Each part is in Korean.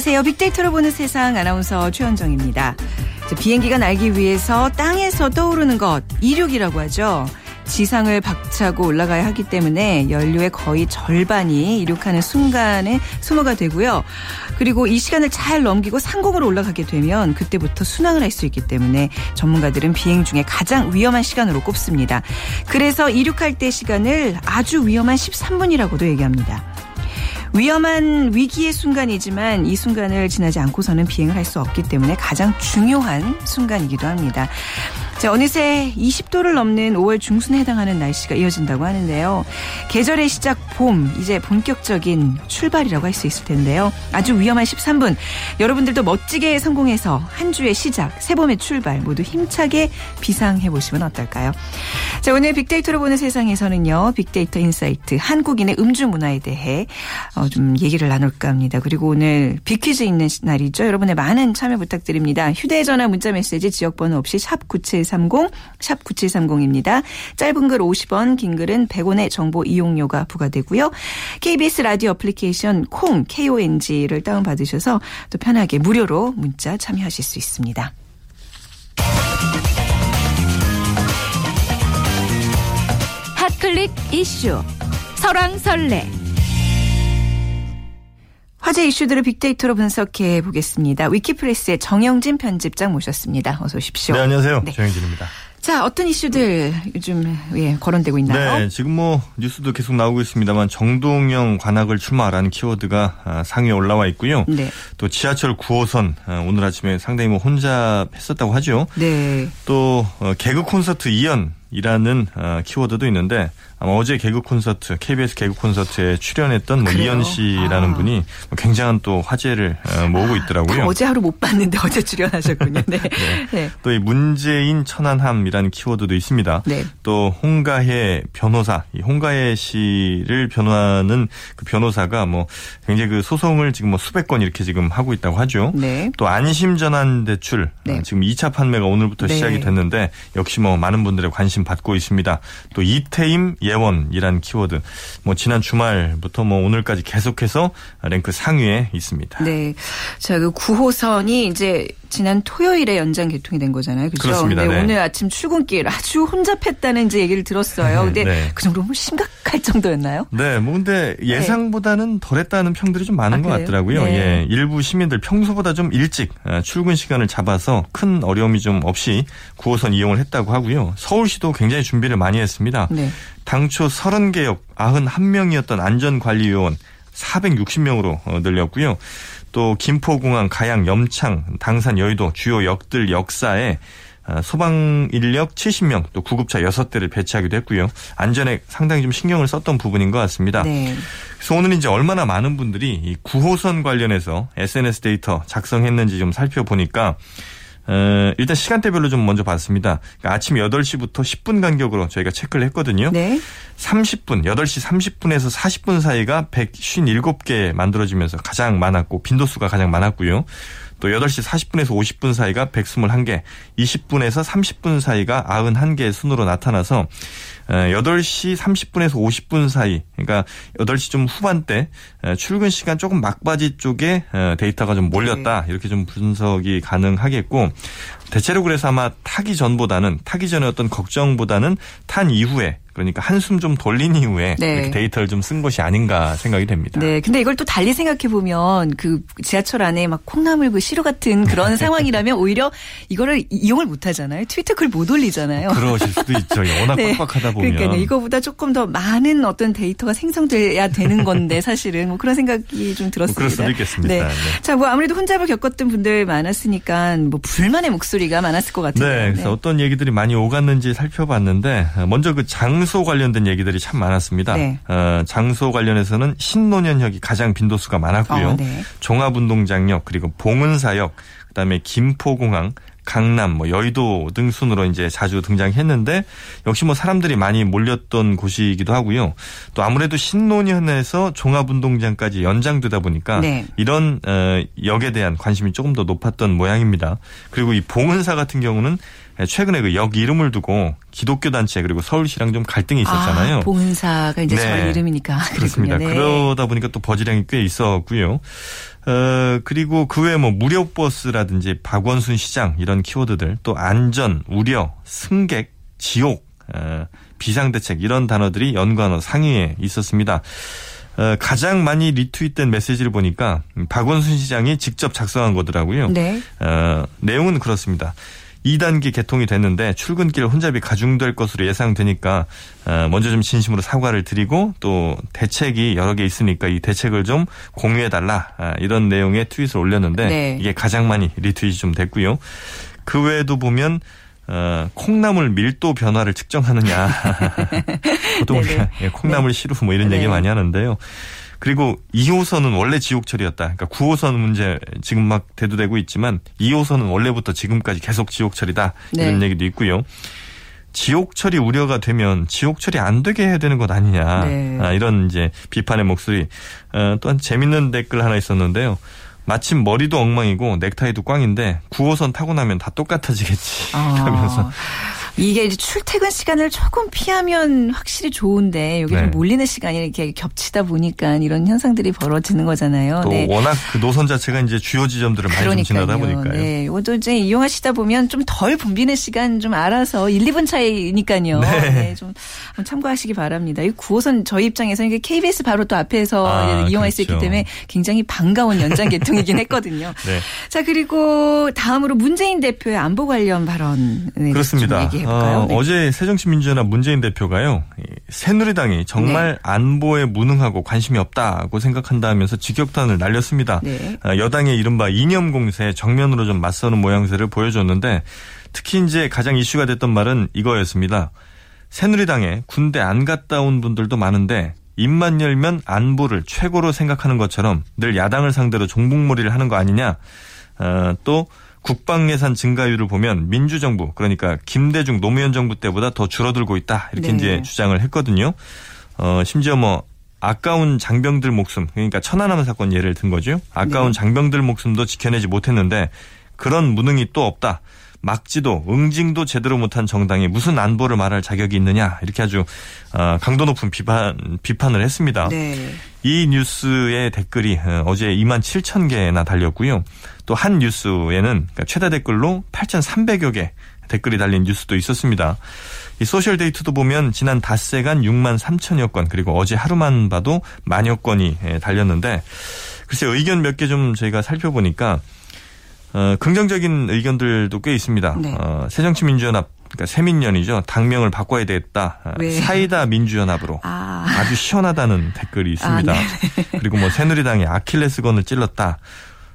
안녕하세요. 빅데이터로 보는 세상 아나운서 최현정입니다. 비행기가 날기 위해서 땅에서 떠오르는 것, 이륙이라고 하죠. 지상을 박차고 올라가야 하기 때문에 연료의 거의 절반이 이륙하는 순간에 소모가 되고요. 그리고 이 시간을 잘 넘기고 상공으로 올라가게 되면 그때부터 순항을 할 수 있기 때문에 전문가들은 비행 중에 가장 위험한 시간으로 꼽습니다. 그래서 이륙할 때 시간을 아주 위험한 13분이라고도 얘기합니다. 위험한 위기의 순간이지만 이 순간을 지나지 않고서는 비행을 할 수 없기 때문에 가장 중요한 순간이기도 합니다. 자, 어느새 20도를 넘는 5월 중순에 해당하는 날씨가 이어진다고 하는데요. 계절의 시작 봄, 이제 본격적인 출발이라고 할 수 있을 텐데요. 아주 위험한 13분. 여러분들도 멋지게 성공해서 한 주의 시작, 새 봄의 출발 모두 힘차게 비상해 보시면 어떨까요? 자, 오늘 빅데이터로 보는 세상에서는요. 빅데이터 인사이트 한국인의 음주 문화에 대해 어, 좀 얘기를 나눌까 합니다. 그리고 오늘 빅퀴즈 있는 날이죠. 여러분의 많은 참여 부탁드립니다. 휴대 전화 문자 메시지 지역 번호 없이 샵 9730, 샵 9730입니다. 짧은 글 50원, 긴 글은 100원의 정보 이용료가 부과되고요. KBS 라디오 어플리케이션 콩, KONG를 다운 받으셔서 또 편하게 무료로 문자 참여하실 수 있습니다. 핫클릭 이슈 설왕설래 화제 이슈들을 빅데이터로 분석해 보겠습니다. 위키프레스의 정영진 편집장 모셨습니다. 어서 오십시오. 네, 안녕하세요. 네. 정영진입니다. 자, 어떤 이슈들 요즘 예, 거론되고 있나요? 네, 지금 뭐 뉴스도 계속 나오고 있습니다.만 정동영 관악을 출마하라는 키워드가 아, 상위에 올라와 있고요. 네. 또 지하철 9호선 아, 오늘 아침에 상당히 뭐 혼잡했었다고 하죠. 네. 또 어, 개그 콘서트 이연 이라는 어, 키워드도 있는데 아마 어제 개그 콘서트 KBS 개그 콘서트에 출연했던 뭐 이현 씨라는 아. 분이 뭐 굉장한 또 화제를 어, 모으고 있더라고요. 어제 하루 못 봤는데 어제 출연하셨군요. 네. 네. 네. 또이 문재인 천안함이라는 키워드도 있습니다. 네. 또 홍가혜 변호사, 이 홍가혜 씨를 변호하는 그 변호사가 뭐 굉장히 그 소송을 지금 뭐 수백 건 이렇게 지금 하고 있다고 하죠. 네. 또 안심 전환 대출 네. 어, 지금 2차 판매가 오늘부터 네. 시작이 됐는데 역시 뭐 많은 분들의 관심 받고 있습니다. 또 이태임 예 원이란 키워드 뭐 지난 주말부터 뭐 오늘까지 계속해서 랭크 상위에 있습니다. 네. 자, 그 9호선이 이제 지난 토요일에 연장 개통이 된 거잖아요. 그렇죠? 그렇습니다. 네. 오늘 아침 출근길 아주 혼잡했다는 이제 얘기를 들었어요. 근데 네. 그 정도로 뭐 심각할 정도였나요? 네. 뭐 근데 네. 예상보다는 덜했다는 평들이 좀 많은 아, 것 같더라고요. 네. 예. 일부 시민들 평소보다 좀 일찍 아, 출근 시간을 잡아서 큰 어려움이 좀 없이 9호선 이용을 했다고 하고요. 서울시도 굉장히 준비를 많이 했습니다. 네. 당초 30개역 91명이었던 안전관리요원 460명으로 어, 늘렸고요. 또 김포공항, 가양, 염창, 당산, 여의도 주요 역들 역사에 아, 소방 인력 70명 또 구급차 6대를 배치하기도 했고요. 안전에 상당히 좀 신경을 썼던 부분인 것 같습니다. 네. 그래서 오늘 이제 얼마나 많은 분들이 이 9호선 관련해서 SNS 데이터 작성했는지 좀 살펴보니까 어, 일단 시간대별로 좀 먼저 봤습니다. 그러니까 아침 8시부터 10분 간격으로 저희가 체크를 했거든요. 네. 30분, 8시 30분에서 40분 사이가 157개 만들어지면서 가장 많았고 빈도수가 가장 많았고요. 또 8시 40분에서 50분 사이가 121개, 20분에서 30분 사이가 91개의 순으로 나타나서 8시 30분에서 50분 사이, 그러니까 8시 좀 후반대 출근 시간 조금 막바지 쪽에 데이터가 좀 몰렸다. 네. 이렇게 좀 분석이 가능하겠고 대체로 그래서 아마 타기 전보다는 타기 전에 어떤 걱정보다는 탄 이후에 그러니까 한숨 좀 돌린 이후에 네. 이렇게 데이터를 좀 쓴 것이 아닌가 생각이 됩니다. 네. 근데 이걸 또 달리 생각해 보면 그 지하철 안에 막 콩나물 그 시루 같은 그런 상황이라면 오히려 이거를 이용을 못 하잖아요. 트위터 글 못 올리잖아요. 그러실 수도 있죠. 워낙 네. 빡빡하다 보 면. 그러니까 이거보다 조금 더 많은 어떤 데이터가 생성돼야 되는 건데 사실은 뭐 그런 생각이 좀 들었습니다. 뭐 그럴 수도 있겠습니다. 네. 네. 자, 뭐 아무래도 혼잡을 겪었던 분들 많았으니까 뭐 불만의 목소리가 많았을 것 같아요. 네. 그래서 네. 어떤 얘기들이 많이 오갔는지 살펴봤는데 먼저 그 장소 관련된 얘기들이 참 많았습니다. 네. 어, 장소 관련해서는 신논현역이 가장 빈도수가 많았고요. 어, 네. 종합운동장역 그리고 봉은사역 그다음에 김포공항 강남, 뭐 여의도 등 순으로 이제 자주 등장했는데 역시 뭐 사람들이 많이 몰렸던 곳이기도 하고요. 또 아무래도 신논현에서 종합운동장까지 연장되다 보니까 네. 이런 어, 역에 대한 관심이 조금 더 높았던 모양입니다. 그리고 이 봉은사 같은 경우는 최근에 그 역 이름을 두고 기독교 단체 그리고 서울시랑 좀 갈등이 있었잖아요. 아, 봉은사가 이제 네. 절 이름이니까 그렇습니다. 네. 그러다 보니까 또 버즈량이 꽤 있었고요. 어, 그리고 그 외에 뭐 무료 버스라든지 박원순 시장 이런 키워드들 또 안전, 우려, 승객, 지옥, 어, 비상대책 이런 단어들이 연관어 상위에 있었습니다. 어, 가장 많이 리트윗된 메시지를 보니까 박원순 시장이 직접 작성한 거더라고요. 네. 어, 내용은 그렇습니다. 2단계 개통이 됐는데 출근길 혼잡이 가중될 것으로 예상되니까 어, 먼저 좀 진심으로 사과를 드리고 또 대책이 여러 개 있으니까 이 대책을 좀 공유해 달라 아, 이런 내용의 트윗을 올렸는데 네. 이게 가장 많이 리트윗이 좀 됐고요. 그 외에도 보면 어, 콩나물 밀도 변화를 측정하느냐. 보통 우리가 예, 콩나물 네. 시루 뭐 이런 얘기 네. 많이 하는데요. 그리고 2호선은 원래 지옥철이었다. 그러니까 9호선 문제 지금 막 대두되고 있지만 2호선은 원래부터 지금까지 계속 지옥철이다. 이런 네. 얘기도 있고요. 지옥철이 우려가 되면 지옥철이 안 되게 해야 되는 것 아니냐. 네. 아, 이런 이제 비판의 목소리. 어, 또한 재밌는 댓글 하나 있었는데요. 마침 머리도 엉망이고 넥타이도 꽝인데 9호선 타고 나면 다 똑같아지겠지. 아. 하면서 이게 이제 출퇴근 시간을 조금 피하면 확실히 좋은데 여기 네. 몰리는 시간이 이렇게 겹치다 보니까 이런 현상들이 벌어지는 거잖아요. 또 네. 워낙 그 노선 자체가 이제 주요 지점들을 많이 좀 지나다 보니까요. 네. 이것도 이제 이용하시다 보면 좀 덜 붐비는 시간 좀 알아서 1, 2분 차이니까요. 네. 네. 좀 참고하시기 바랍니다. 이 9호선 저희 입장에서 이게 KBS 바로 또 앞에서 아, 이용할 그렇죠. 수 있기 그렇죠. 때문에 굉장히 반가운 연장 개통이긴 했거든요. 네. 자 그리고 다음으로 문재인 대표의 안보 관련 발언 네, 그렇습니다. 어, 네. 어제 새정치민주연합 문재인 대표가요. 새누리당이 정말 네. 안보에 무능하고 관심이 없다고 생각한다면서 직격탄을 날렸습니다. 네. 어, 여당의 이른바 이념 공세 정면으로 좀 맞서는 모양새를 보여줬는데 특히 이제 가장 이슈가 됐던 말은 이거였습니다. 새누리당에 군대 안 갔다 온 분들도 많은데 입만 열면 안보를 최고로 생각하는 것처럼 늘 야당을 상대로 종북몰이를 하는 거 아니냐. 어, 또 국방 예산 증가율을 보면 민주정부 그러니까 김대중 노무현 정부 때보다 더 줄어들고 있다 이렇게 네. 이제 주장을 했거든요. 어 심지어 뭐 아까운 장병들 목숨 그러니까 천안함 사건 예를 든 거죠. 아까운 네. 장병들 목숨도 지켜내지 못했는데 그런 무능이 또 없다. 막지도 응징도 제대로 못한 정당이 무슨 안보를 말할 자격이 있느냐 이렇게 아주 어, 강도 높은 비판 비판을 했습니다. 네. 이 뉴스의 댓글이 어, 어제 2만 7천 개나 달렸고요. 또 한 뉴스에는 그러니까 최다 댓글로 8,300여 개 댓글이 달린 뉴스도 있었습니다. 이 소셜 데이터도 보면 지난 닷새간 6만 3천여 건 그리고 어제 하루만 봐도 만여 건이 예, 달렸는데 글쎄 의견 몇 개 좀 저희가 살펴보니까 어, 긍정적인 의견들도 꽤 있습니다. 네. 어, 새정치민주연합 그러니까 새민연이죠. 당명을 바꿔야 되겠다. 어, 왜? 사이다 민주연합으로 아. 주 시원하다는 댓글이 있습니다. 아, 그리고 뭐 새누리당이 아킬레스건을 찔렀다.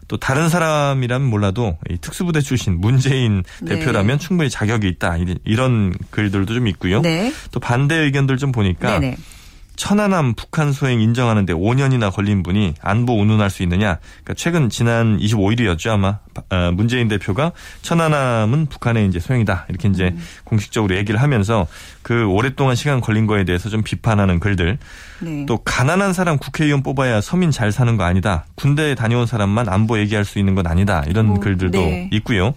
또 다른 사람이라면 몰라도 이 특수부대 출신 문재인 네. 대표라면 충분히 자격이 있다. 이런 글들도 좀 있고요. 네. 또 반대 의견들 좀 보니까 네네. 천안함 북한 소행 인정하는데 5년이나 걸린 분이 안보 운운할 수 있느냐. 그러니까 최근 지난 25일이었죠 아마 어, 문재인 대표가 천안함은 북한의 이제 소행이다 이렇게 이제 음. 공식적으로 얘기를 하면서 그 오랫동안 시간 걸린 거에 대해서 좀 비판하는 글들. 네. 또 가난한 사람 국회의원 뽑아야 서민 잘 사는 거 아니다. 군대에 다녀온 사람만 안보 얘기할 수 있는 건 아니다. 이런 오, 글들도 네. 있고요.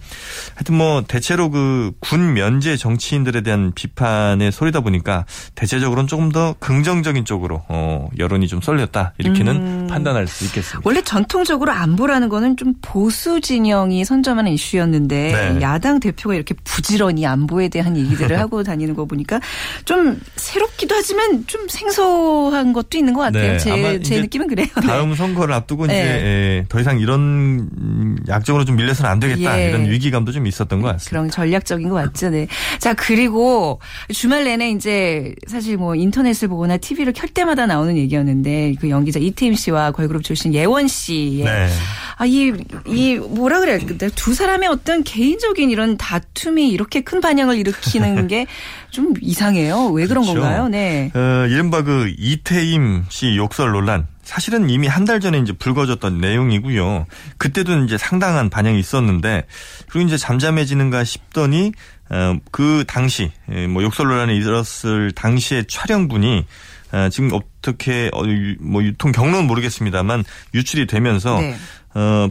하여튼 뭐 대체로 그 군 면제 정치인들에 대한 비판의 소리다 보니까 대체적으로는 조금 더 긍정적인 쪽으로 어, 여론이 좀 쏠렸다 이렇게는 음. 판단할 수 있겠습니다. 원래 전통적으로 안보라는 거는 좀 보수 진 영이 선점하는 이슈였는데 네. 야당 대표가 이렇게 부지런히 안보에 대한 얘기들을 하고 다니는 거 보니까 좀 새롭기도 하지만 좀 생소한 것도 있는 것 같아요. 네. 제, 제 느낌은 그래요. 다음 네. 선거를 앞두고 이제 네. 예, 더 이상 이런 약적으로 좀 밀려서는 안 되겠다 예. 이런 위기감도 좀 있었던 것 같습니다. 그런 전략적인 것 같죠. 네. 자 그리고 주말 내내 이제 사실 뭐 인터넷을 보거나 TV를 켤 때마다 나오는 얘기였는데 그 연기자 이태임 씨와 걸그룹 출신 예원 씨의 네. 아이 이 뭐라 그래야 두 사람의 어떤 개인적인 이런 다툼이 이렇게 큰 반향을 일으키는 게 좀 이상해요. 왜 그런 그렇죠. 건가요? 네. 어, 이른바 그 이태임 씨 욕설 논란. 사실은 이미 한 달 전에 이제 불거졌던 내용이고요. 그때도 이제 상당한 반향이 있었는데 그리고 이제 잠잠해지는가 싶더니 어, 그 당시 예, 뭐 욕설 논란이 있었을 당시의 촬영분이 어, 지금 어떻게 어, 뭐 유통 경로는 모르겠습니다만 유출이 되면서 네. 어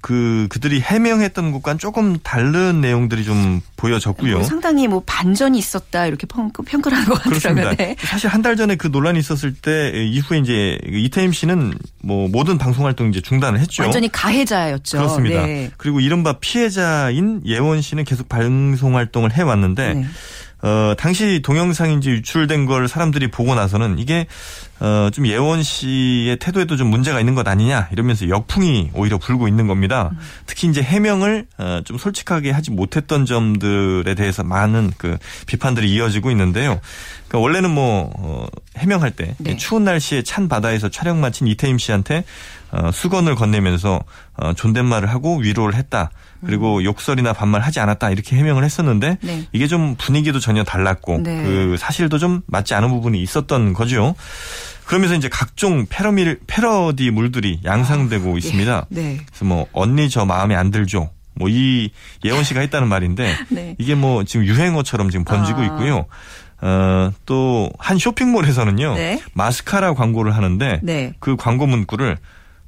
그 그들이 해명했던 것과는 조금 다른 내용들이 좀 보여졌고요. 뭐 상당히 뭐 반전이 있었다 이렇게 평가를 한 것 같더라고요. 네. 사실 한 달 전에 그 논란이 있었을 때 이후에 이제 이태임 씨는 뭐 모든 방송 활동 이제 중단을 했죠. 완전히 가해자였죠. 그렇습니다. 네. 그리고 이른바 피해자인 예원 씨는 계속 방송 활동을 해왔는데. 네. 어, 당시 동영상이 이제 유출된 걸 사람들이 보고 나서는 이게 어, 좀 예원 씨의 태도에도 좀 문제가 있는 것 아니냐 이러면서 역풍이 오히려 불고 있는 겁니다. 특히 이제 해명을 어, 좀 솔직하게 하지 못했던 점들에 대해서 많은 그 비판들이 이어지고 있는데요. 그러니까 원래는 뭐 어, 해명할 때 네. 추운 날씨에 찬 바다에서 촬영 마친 이태임 씨한테 어, 수건을 건네면서 어, 존댓말을 하고 위로를 했다. 그리고 음. 욕설이나 반말하지 않았다 이렇게 해명을 했었는데 네. 이게 좀 분위기도 전혀 달랐고 네. 그 사실도 좀 맞지 않은 부분이 있었던 거죠. 그러면서 이제 각종 패러미 패러디 물들이 양상되고 아, 있습니다. 예. 네. 그래서 뭐 언니 저 마음에 안 들죠. 뭐 이 예원 씨가 했다는 말인데 네. 이게 뭐 지금 유행어처럼 지금 번지고 아. 있고요. 어, 또 한 쇼핑몰에서는요. 네. 마스카라 광고를 하는데 네. 그 광고 문구를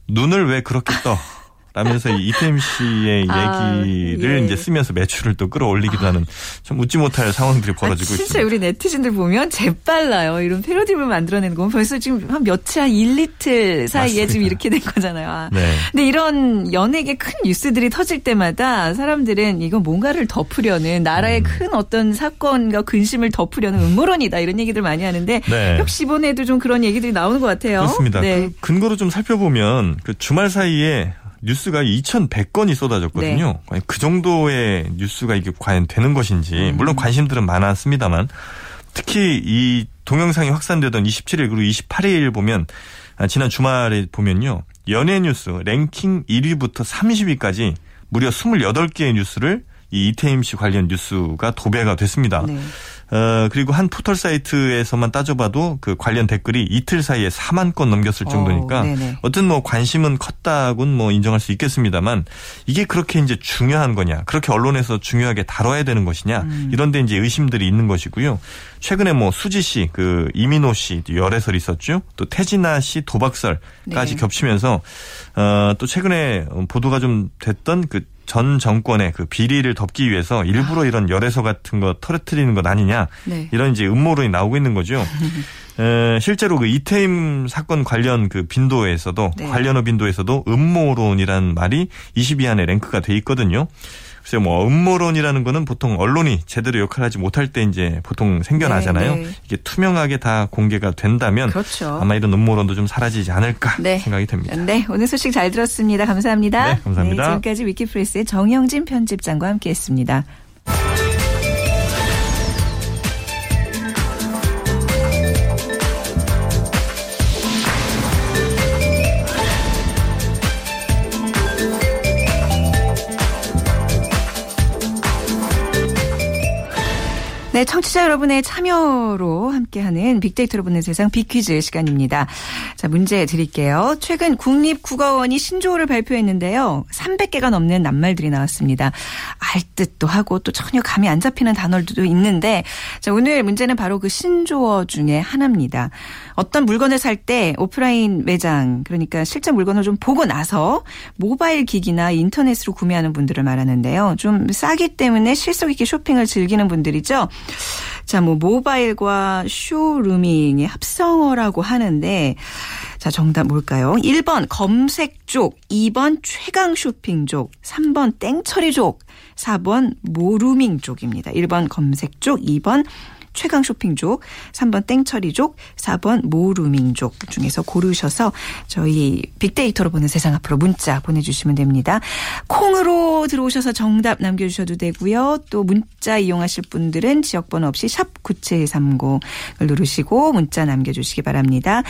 눈을 왜 그렇게 떠? 라면서 이태임 씨의 아, 얘기를 예. 이제 쓰면서 매출을 또 끌어올리기도 아. 하는 좀 웃지 못할 상황들이 벌어지고 아, 진짜 있습니다. 진짜 우리 네티즌들 보면 재빨라요. 이런 패러디를 만들어내는 건 벌써 지금 한 며칠 한 1, 리틀 사이에 맞습니다. 지금 이렇게 된 거잖아요. 아. 네. 근데 이런 연예계 큰 뉴스들이 터질 때마다 사람들은 이건 뭔가를 덮으려는 나라의 음. 큰 어떤 사건과 근심을 덮으려는 음모론이다 이런 얘기들 많이 하는데 네. 역시 이번에도 좀 그런 얘기들이 나오는 것 같아요. 그렇습니다. 네. 그 근거로 좀 살펴보면 그 주말 사이에 뉴스가 2,100건이 쏟아졌거든요. 네. 그 정도의 뉴스가 이게 과연 되는 것인지 음. 물론 관심들은 많았습니다만 특히 이 동영상이 확산되던 27일 그리고 28일 보면 아, 지난 주말에 보면요. 연예 뉴스 랭킹 1위부터 30위까지 무려 28개의 뉴스를 이 이태임 씨 관련 뉴스가 도배가 됐습니다. 네. 어, 그리고 한 포털 사이트에서만 따져봐도 그 관련 댓글이 이틀 사이에 4만 건 넘겼을 정도니까 어, 어떤 뭐 관심은 컸다고는 뭐 인정할 수 있겠습니다만 이게 그렇게 이제 중요한 거냐 그렇게 언론에서 중요하게 다뤄야 되는 것이냐 음. 이런데 이제 의심들이 있는 것이고요. 최근에 뭐 수지 씨, 그 이민호 씨 열애설 있었죠. 또 태진아 씨 도박설까지 네. 겹치면서 어, 또 최근에 보도가 좀 됐던 그 전 정권의 그 비리를 덮기 위해서 일부러 아. 이런 열애서 같은 거 터뜨리는 것 아니냐 네. 이런 이제 음모론이 나오고 있는 거죠. 에, 실제로 그 이태임 사건 관련 그 빈도에서도 네. 관련어 빈도에서도 음모론이란 말이 20위 안에 랭크가 돼 있거든요. 글쎄요, 뭐 음모론이라는 거는 보통 언론이 제대로 역할하지 못할 때 이제 보통 생겨나잖아요. 네, 네. 이게 투명하게 다 공개가 된다면 그렇죠. 아마 이런 음모론도 좀 사라지지 않을까 네. 생각이 됩니다. 네, 오늘 소식 잘 들었습니다. 감사합니다. 네, 감사합니다. 네, 지금까지 위키프레스의 정영진 편집장과 함께했습니다. 네, 청취자 여러분의 참여로 함께하는 빅데이터로 보는 세상 빅퀴즈 시간입니다. 자, 문제 드릴게요. 최근 국립국어원이 신조어를 발표했는데요. 300개가 넘는 낱말들이 나왔습니다. 알 듯도 하고 또 전혀 감이 안 잡히는 단어들도 있는데 자, 오늘 문제는 바로 그 신조어 중에 하나입니다. 어떤 물건을 살 때 오프라인 매장 그러니까 실제 물건을 좀 보고 나서 모바일 기기나 인터넷으로 구매하는 분들을 말하는데요. 좀 싸기 때문에 실속 있게 쇼핑을 즐기는 분들이죠. 자, 뭐 모바일과 쇼루밍의 합성어라고 하는데 자, 정답 뭘까요? 1번 검색족, 2번 최강 쇼핑족, 3번 땡처리족, 4번 모루밍족입니다. 1번 검색족, 2번 최강 쇼핑족, 3번 땡처리족, 4번 모루밍족 중에서 고르셔서 저희 빅데이터로 보는 세상 앞으로 문자 보내주시면 됩니다. 콩으로 들어오셔서 정답 남겨주셔도 되고요. 또 문자 이용하실 분들은 지역번호 없이 샵 9730을 누르시고 문자 남겨주시기 바랍니다.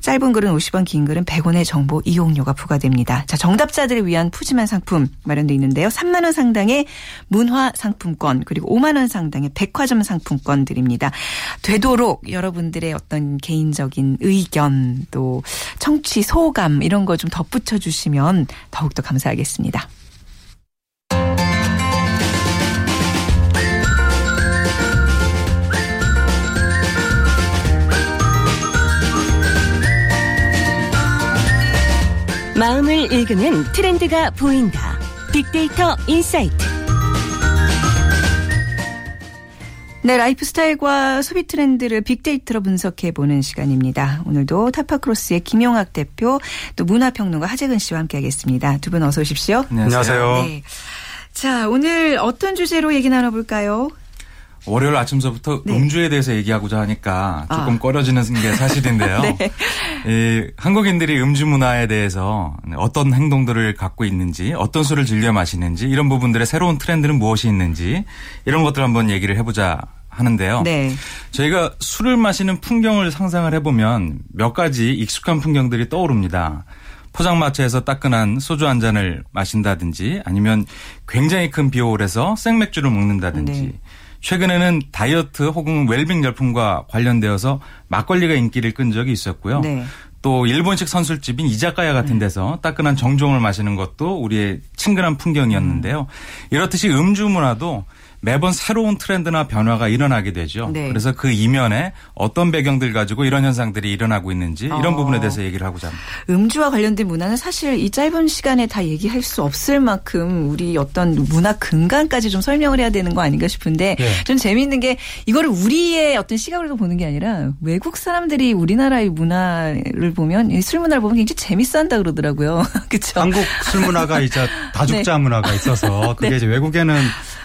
짧은 글은 50원, 긴 글은 100원의 정보 이용료가 부과됩니다. 자, 정답자들을 위한 푸짐한 상품 마련되어 있는데요. 3만 원 상당의 문화 상품권 그리고 5만 원 상당의 백화점 상품권 드립니다. 부탁드립니다. 되도록 여러분들의 어떤 개인적인 의견 또 청취 소감 이런 거 좀 덧붙여 주시면 더욱더 감사하겠습니다. 마음을 읽는 트렌드가 보인다. 빅데이터 인사이트. 네, 라이프 스타일과 소비 트렌드를 빅데이터로 분석해 보는 시간입니다. 오늘도 타파크로스의 김용학 대표 또 문화평론가 하재근 씨와 함께하겠습니다. 두 분 어서 오십시오. 안녕하세요. 네. 자, 오늘 어떤 주제로 얘기 나눠볼까요? 월요일 아침서부터 네. 음주에 대해서 얘기하고자 하니까 조금 아. 꺼려지는 게 사실인데요. 네. 이 한국인들이 음주 문화에 대해서 어떤 행동들을 갖고 있는지, 어떤 술을 즐겨 마시는지, 이런 부분들의 새로운 트렌드는 무엇이 있는지 이런 것들 한번 얘기를 해보자 하는데요. 네. 저희가 술을 마시는 풍경을 상상을 해보면 몇 가지 익숙한 풍경들이 떠오릅니다. 포장마차에서 따끈한 소주 한 잔을 마신다든지 아니면 굉장히 큰 비올에서 생맥주를 먹는다든지 네. 최근에는 다이어트 혹은 웰빙 열풍과 관련되어서 막걸리가 인기를 끈 적이 있었고요. 네. 또 일본식 선술집인 이자카야 같은 데서 따끈한 정종을 마시는 것도 우리의 친근한 풍경이었는데요. 이렇듯이 음주 문화도 매번 새로운 트렌드나 변화가 일어나게 되죠. 네. 그래서 그 이면에 어떤 배경들 가지고 이런 현상들이 일어나고 있는지 이런 어. 부분에 대해서 얘기를 하고자 합니다. 음주와 관련된 문화는 사실 이 짧은 시간에 다 얘기할 수 없을 만큼 우리 어떤 문화 근간까지 좀 설명을 해야 되는 거 아닌가 싶은데 네. 좀 재미있는 게 이거를 우리의 어떤 시각으로 보는 게 아니라 외국 사람들이 우리나라의 문화를 보면 술 문화를 보면 굉장히 재밌어 한다 그러더라고요. 그렇죠? 한국 술 문화가 이제 다죽자 네. 문화가 있어서 그게 네. 이제 외국에는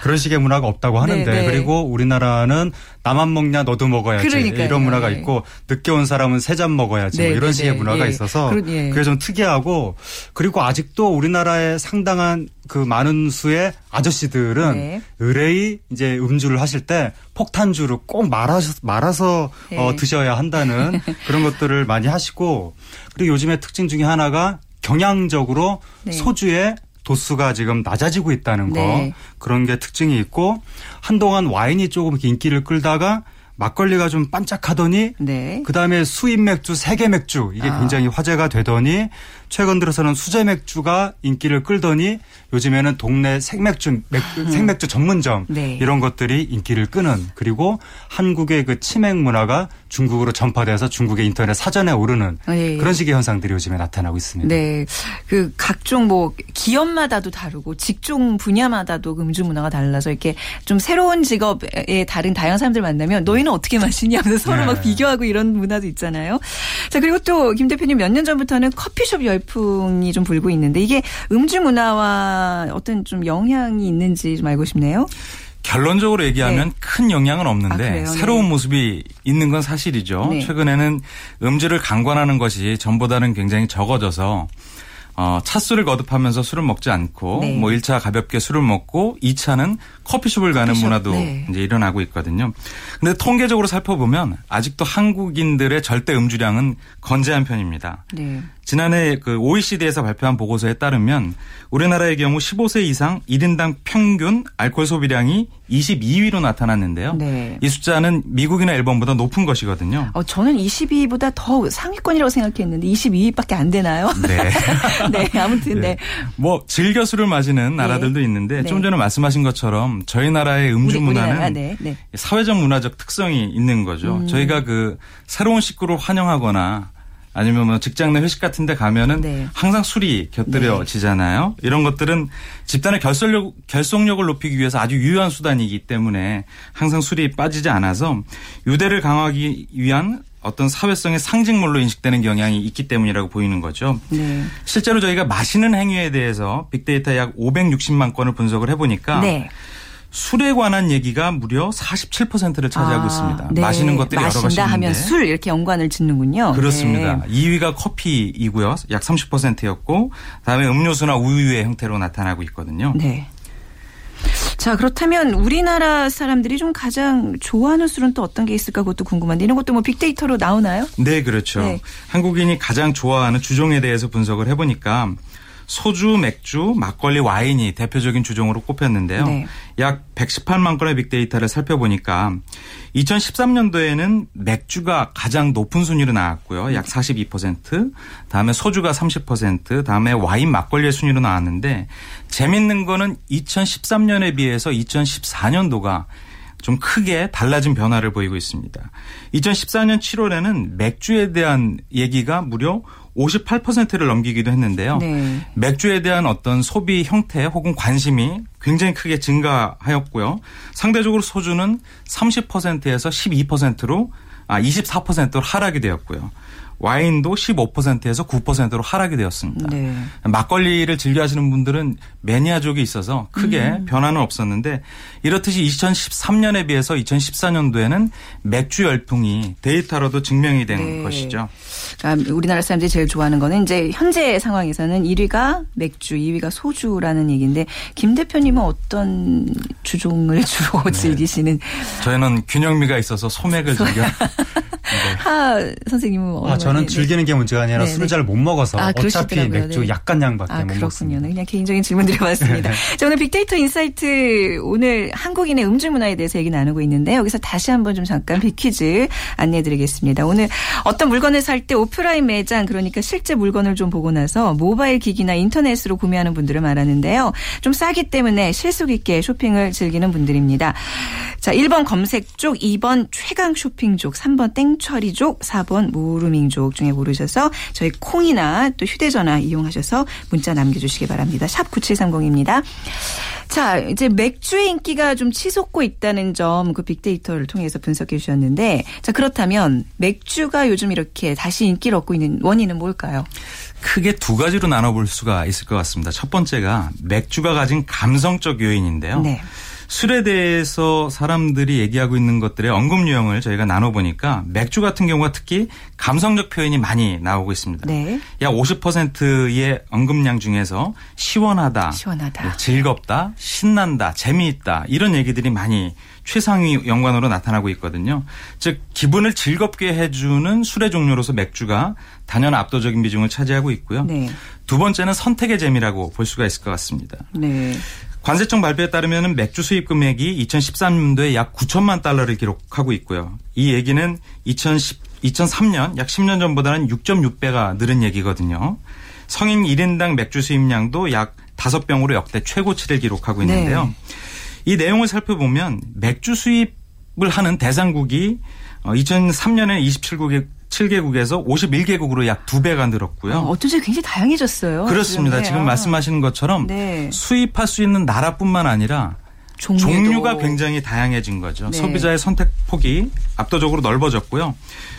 그런 식의 문화가 없다고 하는데 네, 네. 그리고 우리나라는 나만 먹냐 너도 먹어야지 그러니까요. 이런 문화가 네. 있고 늦게 온 사람은 세 잔 먹어야지 뭐 네, 이런 네, 식의 문화가 예. 있어서 예. 그게 좀 특이하고 그리고 아직도 우리나라에 상당한 그 많은 수의 아저씨들은 네. 의뢰이 이제 음주를 하실 때 폭탄주를 꼭 말아서 말아서 네. 어, 드셔야 한다는 그런 것들을 많이 하시고 그리고 요즘에 특징 중에 하나가 경향적으로 네. 소주에 도수가 지금 낮아지고 있다는 거 네. 그런 게 특징이 있고 한동안 와인이 조금 인기를 끌다가 막걸리가 좀 반짝하더니 네. 그다음에 수입 맥주, 세계 맥주 이게 아. 굉장히 화제가 되더니 최근 들어서는 수제 맥주가 인기를 끌더니 요즘에는 동네 생맥주 맥주, 음. 생맥주 전문점 네. 이런 것들이 인기를 끄는 그리고 한국의 그 치맥 문화가 중국으로 전파돼서 중국의 인터넷 사전에 오르는 네. 그런 식의 현상들이 요즘에 나타나고 있습니다. 네. 그 각종 뭐 기업마다도 다르고 직종 분야마다도 음주 문화가 달라서 이렇게 좀 새로운 직업의 다른 다양한 사람들 만나면 너희는 어떻게 마시냐 하면서 서로 네. 막 비교하고 이런 문화도 있잖아요. 자, 그리고 또 김 대표님 몇 년 전부터는 커피숍 열 열풍이 좀 불고 있는데 이게 음주 문화와 어떤 좀 영향이 있는지 좀 알고 싶네요. 결론적으로 얘기하면 네. 큰 영향은 없는데 아, 새로운 네. 모습이 있는 건 사실이죠. 네. 최근에는 음주를 강권하는 것이 전보다는 굉장히 적어져서 어, 찻술을 거듭하면서 술을 먹지 않고 네. 뭐 1차 가볍게 술을 먹고 2차는 커피숍을 가는 커피숍. 문화도 네. 이제 일어나고 있거든요. 근데 통계적으로 살펴보면 아직도 한국인들의 절대 음주량은 건재한 편입니다. 네. 지난해 그 OECD에서 발표한 보고서에 따르면 우리나라의 경우 15세 이상 1인당 평균 알코올 소비량이 22위로 나타났는데요. 네. 이 숫자는 미국이나 일본보다 높은 것이거든요. 어, 저는 22위보다 더 상위권이라고 생각했는데 22위밖에 안 되나요? 네. 네, 아무튼 네. 네. 뭐 즐겨 술을 마시는 나라들도 네. 있는데 좀 네. 전에 말씀하신 것처럼 저희 나라의 음주 우리, 문화는 네, 사회적 문화적 특성이 있는 거죠. 음. 저희가 그 새로운 식구를 환영하거나 아니면 뭐 직장 내 회식 같은 데 가면은 네. 항상 술이 곁들여지잖아요. 네. 이런 것들은 집단의 결속력, 결속력을 높이기 위해서 아주 유효한 수단이기 때문에 항상 술이 빠지지 않아서 유대를 강화하기 위한 어떤 사회성의 상징물로 인식되는 경향이 있기 때문이라고 보이는 거죠. 네. 실제로 저희가 마시는 행위에 대해서 빅데이터 약 560만 건을 분석을 해보니까 네. 술에 관한 얘기가 무려 47%를 차지하고 아, 있습니다. 네. 마시는 것들이 여러 가지 있는데. 하면 술 이렇게 연관을 짓는군요. 그렇습니다. 네. 2위가 커피이고요. 약 30%였고 다음에 음료수나 우유의 형태로 나타나고 있거든요. 네. 자, 그렇다면 우리나라 사람들이 좀 가장 좋아하는 술은 또 어떤 게 있을까 그것도 궁금한데 이런 것도 뭐 빅데이터로 나오나요? 네, 그렇죠. 네. 한국인이 가장 좋아하는 주종에 대해서 분석을 해보니까 소주, 맥주, 막걸리, 와인이 대표적인 주종으로 꼽혔는데요. 네. 약 118만 건의 빅데이터를 살펴보니까 2013년도에는 맥주가 가장 높은 순위로 나왔고요. 약 42%, 다음에 소주가 30%, 다음에 와인, 막걸리의 순위로 나왔는데 재밌는 거는 2013년에 비해서 2014년도가 좀 크게 달라진 변화를 보이고 있습니다. 2014년 7월에는 맥주에 대한 얘기가 무려 58%를 넘기기도 했는데요. 네. 맥주에 대한 어떤 소비 형태 혹은 관심이 굉장히 크게 증가하였고요. 상대적으로 소주는 30%에서 12%로 아 24%로 하락이 되었고요. 와인도 15%에서 9%로 하락이 되었습니다. 네. 막걸리를 즐겨 하시는 분들은 매니아족이 있어서 크게 음. 변화는 없었는데 이렇듯이 2013년에 비해서 2014년도에는 맥주 열풍이 데이터로도 증명이 된 네. 것이죠. 그러니까 우리나라 사람들이 제일 좋아하는 거는 이제 현재 상황에서는 1위가 맥주, 2위가 소주라는 얘기인데 김 대표님은 어떤 주종을 주로 네. 즐기시는? 저희는 균형미가 있어서 소맥을 즐겨. 네. 하 선생님은 아, 저는 네. 즐기는 게 문제가 아니라 네, 술을 네. 잘못 먹어서 아, 어차피 맥주 네. 약간 양밖에 아, 못 먹습니다. 그냥 개인적인 질문 드려봤습니다. 자, 오늘 빅데이터 인사이트 오늘 한국인의 음주 문화에 대해서 얘기 나누고 있는데 여기서 다시 한번 좀 잠깐 빅퀴즈 안내해드리겠습니다. 오늘 어떤 물건을 살 때 오프라인 매장 그러니까 실제 물건을 좀 보고 나서 모바일 기기나 인터넷으로 구매하는 분들을 말하는데요. 좀 싸기 때문에 실속 있게 쇼핑을 즐기는 분들입니다. 자, 1번 검색족, 2번 최강 쇼핑족, 3번 땡처리족, 4번 모르밍 족 중에 고르셔서 저희 콩이나 또 휴대전화 이용하셔서 문자 남겨주시기 바랍니다. 샵 9730입니다. 자, 이제 맥주의 인기가 좀 치솟고 있다는 점 그 빅데이터를 통해서 분석해 주셨는데 자, 그렇다면 맥주가 요즘 이렇게 다시 인기를 얻고 있는 원인은 뭘까요? 크게 두 가지로 나눠볼 수가 있을 것 같습니다. 첫 번째가 맥주가 가진 감성적 요인인데요. 네. 술에 대해서 사람들이 얘기하고 있는 것들의 언급 유형을 저희가 나눠보니까 맥주 같은 경우가 특히 감성적 표현이 많이 나오고 있습니다. 네. 약 50%의 언급량 중에서 시원하다, 시원하다, 뭐 즐겁다, 신난다, 재미있다 이런 얘기들이 많이 최상위 연관으로 나타나고 있거든요. 즉 기분을 즐겁게 해주는 술의 종류로서 맥주가 단연 압도적인 비중을 차지하고 있고요. 네. 두 번째는 선택의 재미라고 볼 수가 있을 것 같습니다. 네. 관세청 발표에 따르면 맥주 수입 금액이 2013년도에 약 9천만 달러를 기록하고 있고요. 이 얘기는 2010, 2003년 약 10년 전보다는 6.6배가 늘은 얘기거든요. 성인 1인당 맥주 수입량도 약 5병으로 역대 최고치를 기록하고 있는데요. 네. 이 내용을 살펴보면 맥주 수입을 하는 대상국이 2003년에 27국의 7개국에서 51개국으로 약 2배가 늘었고요. 어, 어쩐지 굉장히 다양해졌어요. 그렇습니다. 지금, 지금 말씀하시는 것처럼 네. 수입할 수 있는 나라뿐만 아니라 종류도. 종류가 굉장히 다양해진 거죠. 네. 소비자의 선택 폭이 압도적으로 넓어졌고요.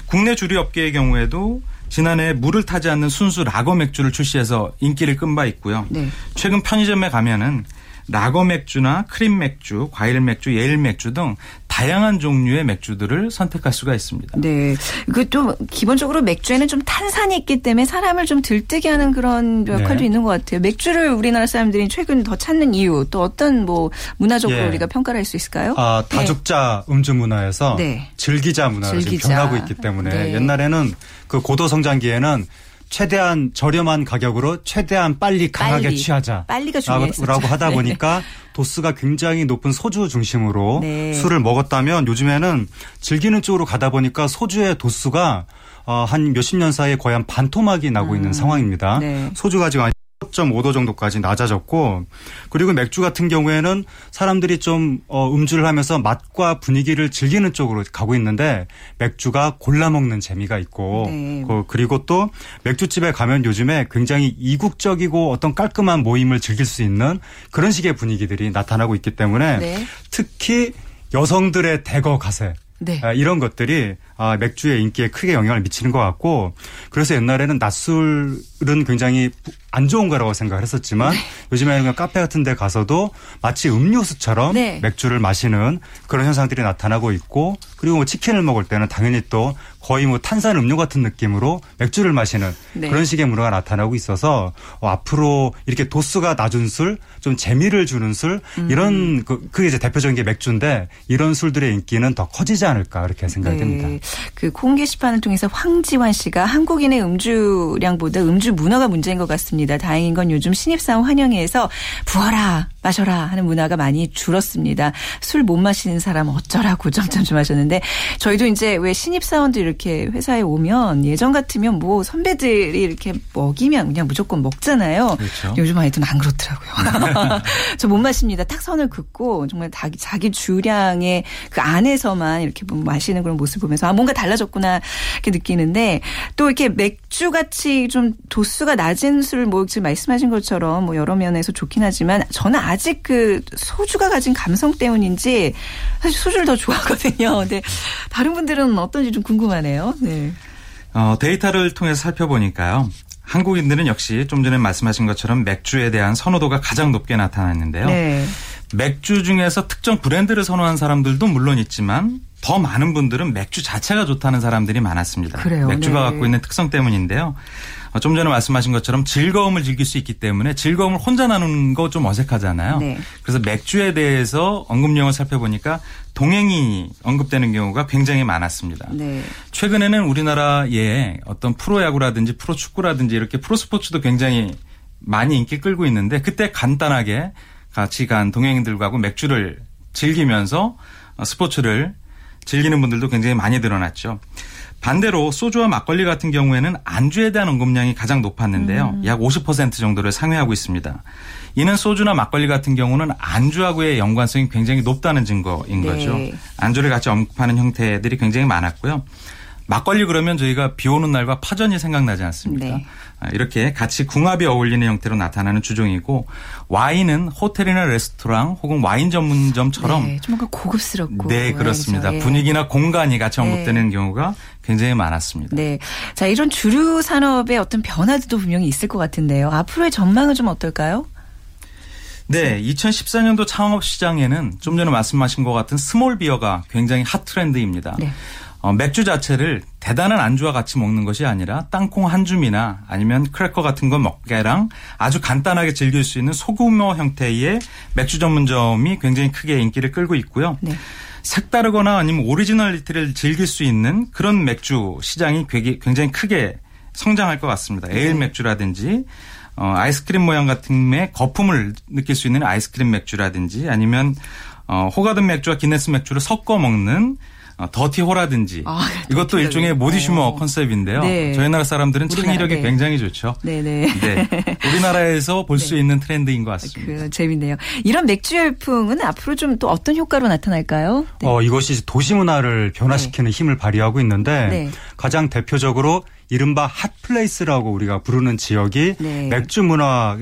국내 주류 업계의 경우에도 지난해 물을 타지 않는 순수 라거 맥주를 출시해서 인기를 끈 바 있고요. 네. 최근 편의점에 가면은 라거 맥주나 크림 맥주, 과일 맥주, 예일 맥주 등 다양한 종류의 맥주들을 선택할 수가 있습니다. 네. 그또 기본적으로 맥주에는 좀 탄산이 있기 때문에 사람을 좀 들뜨게 하는 그런 역할도 네. 있는 것 같아요. 맥주를 우리나라 사람들이 최근 더 찾는 이유 또 어떤 뭐 문화적으로 예. 우리가 평가를 할 수 있을까요? 아, 다죽자 네. 음주 문화에서 네. 즐기자 문화로 즐기자. 지금 변하고 있기 때문에 네. 옛날에는 그 고도 성장기에는 최대한 저렴한 가격으로 최대한 빨리 강하게 빨리. 취하자. 빨리가 중요했었죠. 라고 하다 네. 보니까 도수가 굉장히 높은 소주 중심으로 네. 술을 먹었다면 요즘에는 즐기는 쪽으로 가다 보니까 소주의 도수가 어, 한 몇십 년 사이에 거의 한 반토막이 나고 음. 있는 상황입니다. 네. 소주가 지금 4.5도 정도까지 낮아졌고 그리고 맥주 같은 경우에는 사람들이 좀 어, 음주를 하면서 맛과 분위기를 즐기는 쪽으로 가고 있는데 맥주가 골라 먹는 재미가 있고 네. 그리고 또 맥주집에 가면 요즘에 굉장히 이국적이고 어떤 깔끔한 모임을 즐길 수 있는 그런 식의 분위기들이 나타나고 있기 때문에 네. 특히 여성들의 대거 가세 네. 아, 이런 것들이 아, 맥주의 인기에 크게 영향을 미치는 것 같고 그래서 옛날에는 낮술은 굉장히 안 좋은 거라고 생각을 했었지만 네. 요즘에는 그냥 카페 같은 데 가서도 마치 음료수처럼 네. 맥주를 마시는 그런 현상들이 나타나고 있고 그리고 뭐 치킨을 먹을 때는 당연히 또 거의 뭐 탄산 음료 같은 느낌으로 맥주를 마시는 네. 그런 식의 문화가 나타나고 있어서 어, 앞으로 이렇게 도수가 낮은 술, 좀 재미를 주는 술 음. 이런 그, 그게 이제 대표적인 게 맥주인데 이런 술들의 인기는 더 커지지 않을까 그렇게 생각이 네. 됩니다. 그콩 게시판을 통해서 황지환 씨가 한국인의 음주량보다 음주 문화가 문제인 것 같습니다. 다행인 건 요즘 신입사원 환영회에서 부어라 마셔라 하는 문화가 많이 줄었습니다. 술 못 마시는 사람 어쩌라고 점점점 하셨는데 저희도 이제 왜 신입 사원들 이렇게 회사에 오면 예전 같으면 뭐 선배들이 이렇게 먹이면 그냥 무조건 먹잖아요. 그렇죠. 요즘 아이들은 안 그렇더라고요. 저 못 마십니다. 딱 선을 긋고 정말 자기, 자기 주량의 그 안에서만 이렇게 뭐 마시는 그런 모습 보면서 아 뭔가 달라졌구나 이렇게 느끼는데 또 이렇게 맥주 같이 좀 도수가 낮은 술 뭐 지금 말씀하신 것처럼 뭐 여러 면에서 좋긴 하지만 저는 아직 그 소주가 가진 감성 때문인지 사실 소주를 더 좋아하거든요. 근데 다른 분들은 어떤지 좀 궁금하네요. 네. 어, 데이터를 통해서 살펴보니까요. 한국인들은 역시 좀 전에 말씀하신 것처럼 맥주에 대한 선호도가 가장 높게 나타났는데요. 네. 맥주 중에서 특정 브랜드를 선호한 사람들도 물론 있지만 더 많은 분들은 맥주 자체가 좋다는 사람들이 많았습니다. 그래요. 맥주가 네. 갖고 있는 특성 때문인데요. 어, 좀 전에 말씀하신 것처럼 즐거움을 즐길 수 있기 때문에 즐거움을 혼자 나누는 거 좀 어색하잖아요. 네. 그래서 맥주에 대해서 언급량을 살펴보니까 동행이 언급되는 경우가 굉장히 많았습니다. 네. 최근에는 우리나라의 어떤 프로야구라든지 프로축구라든지 이렇게 프로스포츠도 굉장히 많이 인기 끌고 있는데 그때 간단하게 같이 간 동행들과 맥주를 즐기면서 스포츠를 즐기는 분들도 굉장히 많이 늘어났죠. 반대로 소주와 막걸리 같은 경우에는 안주에 대한 언급량이 가장 높았는데요. 음. 약50% 정도를 상회하고 있습니다. 이는 소주나 막걸리 같은 경우는 안주하고의 연관성이 굉장히 높다는 증거인 네. 거죠. 안주를 같이 언급하는 형태들이 굉장히 많았고요. 막걸리 그러면 저희가 비 오는 날과 파전이 생각나지 않습니까? 네. 아, 이렇게 같이 궁합이 어울리는 형태로 나타나는 주종이고 와인은 호텔이나 레스토랑 혹은 와인 전문점처럼 네, 좀 뭔가 고급스럽고 네 그렇습니다. 예. 분위기나 공간이 같이 네. 언급되는 네. 경우가 굉장히 많았습니다. 네, 자 이런 주류 산업의 어떤 변화도 분명히 있을 것 같은데요. 앞으로의 전망은 좀 어떨까요? 네, 2014년도 창업 시장에는 좀 전에 말씀하신 것 같은 small beer가 굉장히 hot 트렌드입니다. 네. 어, 맥주 자체를 대단한 안주와 같이 먹는 것이 아니라 땅콩 한 줌이나 아니면 크래커 같은 거 먹태랑 아주 간단하게 즐길 수 있는 소규모 형태의 맥주 전문점이 굉장히 크게 인기를 끌고 있고요. 네. 색다르거나 아니면 originality를 즐길 수 있는 그런 맥주 시장이 굉장히 크게 성장할 것 같습니다. 네. 에일 맥주라든지 어, 아이스크림 모양 같은 의 거품을 느낄 수 있는 아이스크림 맥주라든지 아니면 어, 호가든 맥주와 기네스 맥주를 섞어 먹는 어, 더티호라든지 아, 이것도 일종의 modisumer 어. 컨셉인데요. 네. 저희 나라 사람들은 창의력이 네. 굉장히 좋죠. 네네. 네. 우리나라에서 볼수 네. 있는 트렌드인 것 같습니다. 그, 재밌네요. 이런 맥주 열풍은 앞으로 좀 또 어떤 효과로 나타날까요? 네. 어, 이것이 도시 문화를 변화시키는 네. 힘을 발휘하고 있는데 네. 가장 대표적으로 이른바 hot place라고 우리가 부르는 지역이 네. 맥주 문화와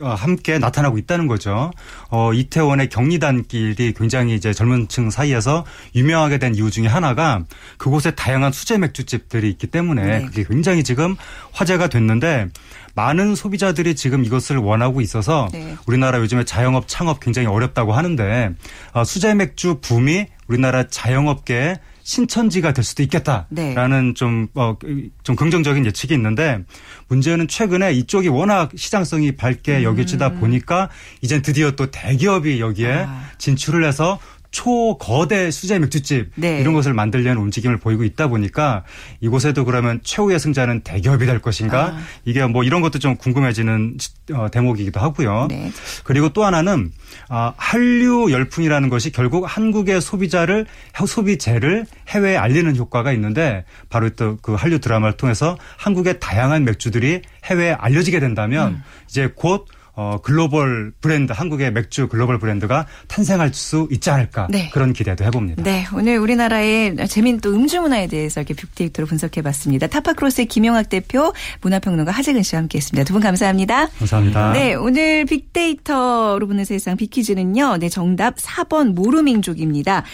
어, 함께 나타나고 있다는 거죠. 어, 이태원의 경리단길이 굉장히 이제 젊은 층 사이에서 유명하게 된 이유 중에 하나가 그곳에 다양한 수제 맥주집들이 있기 때문에 네. 그게 굉장히 지금 화제가 됐는데 많은 소비자들이 지금 이것을 원하고 있어서 네. 우리나라 요즘에 자영업 창업 굉장히 어렵다고 하는데 어, 수제 맥주 붐이 우리나라 자영업계에 신천지가 될 수도 있겠다라는 네. 좀, 어, 좀 긍정적인 예측이 있는데 문제는 최근에 이쪽이 워낙 시장성이 밝게 음. 여겨지다 보니까 이제 드디어 또 대기업이 여기에 아. 진출을 해서 초거대 수제 맥주집 네. 이런 것을 만들려는 움직임을 보이고 있다 보니까 이곳에도 그러면 최후의 승자는 대기업이 될 것인가 아. 이게 뭐 이런 것도 좀 궁금해지는 어, 대목이기도 하고요. 네. 그리고 또 하나는 아, 한류 열풍이라는 것이 결국 한국의 소비자를 소비재를 해외에 알리는 효과가 있는데 바로 또 그 한류 드라마를 통해서 한국의 다양한 맥주들이 해외에 알려지게 된다면 음. 이제 곧 어, 글로벌 브랜드, 한국의 맥주 글로벌 브랜드가 탄생할 수 있지 않을까 네. 그런 기대도 해봅니다. 네, 오늘 우리나라의 재미있는 또 음주 문화에 대해서 이렇게 빅데이터로 분석해봤습니다. 타파크로스의 김용학 대표, 문화평론가 하재근 씨와 함께했습니다. 두 분 감사합니다. 감사합니다. 네, 오늘 빅데이터로 보는 세상 빅퀴즈는요. 네, 정답 4번 모르민족입니다.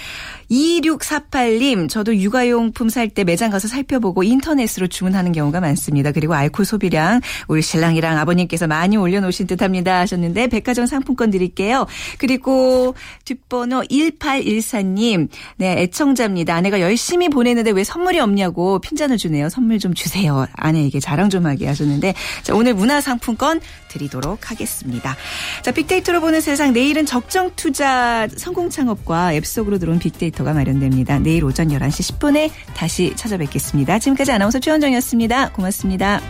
2648님, 저도 육아용품 살 때 매장 가서 살펴보고 인터넷으로 주문하는 경우가 많습니다. 그리고 알코올 소비량 우리 신랑이랑 아버님께서 많이 올려놓으신 듯 합니다 하셨는데 백화점 상품권 드릴게요. 그리고 뒷번호 1814님, 네, 애청자입니다. 아내가 열심히 보내는데 왜 선물이 없냐고 핀잔을 주네요. 선물 좀 주세요. 아내에게 자랑 좀 하게 하셨는데 자, 오늘 문화상품권 드리도록 하겠습니다. 자, 빅데이터로 보는 세상 내일은 적정 투자 성공 창업과 앱 속으로 들어온 빅데이터가 마련됩니다. 내일 오전 11시 10분에 다시 찾아뵙겠습니다. 지금까지 아나운서 최원정이었습니다. 고맙습니다.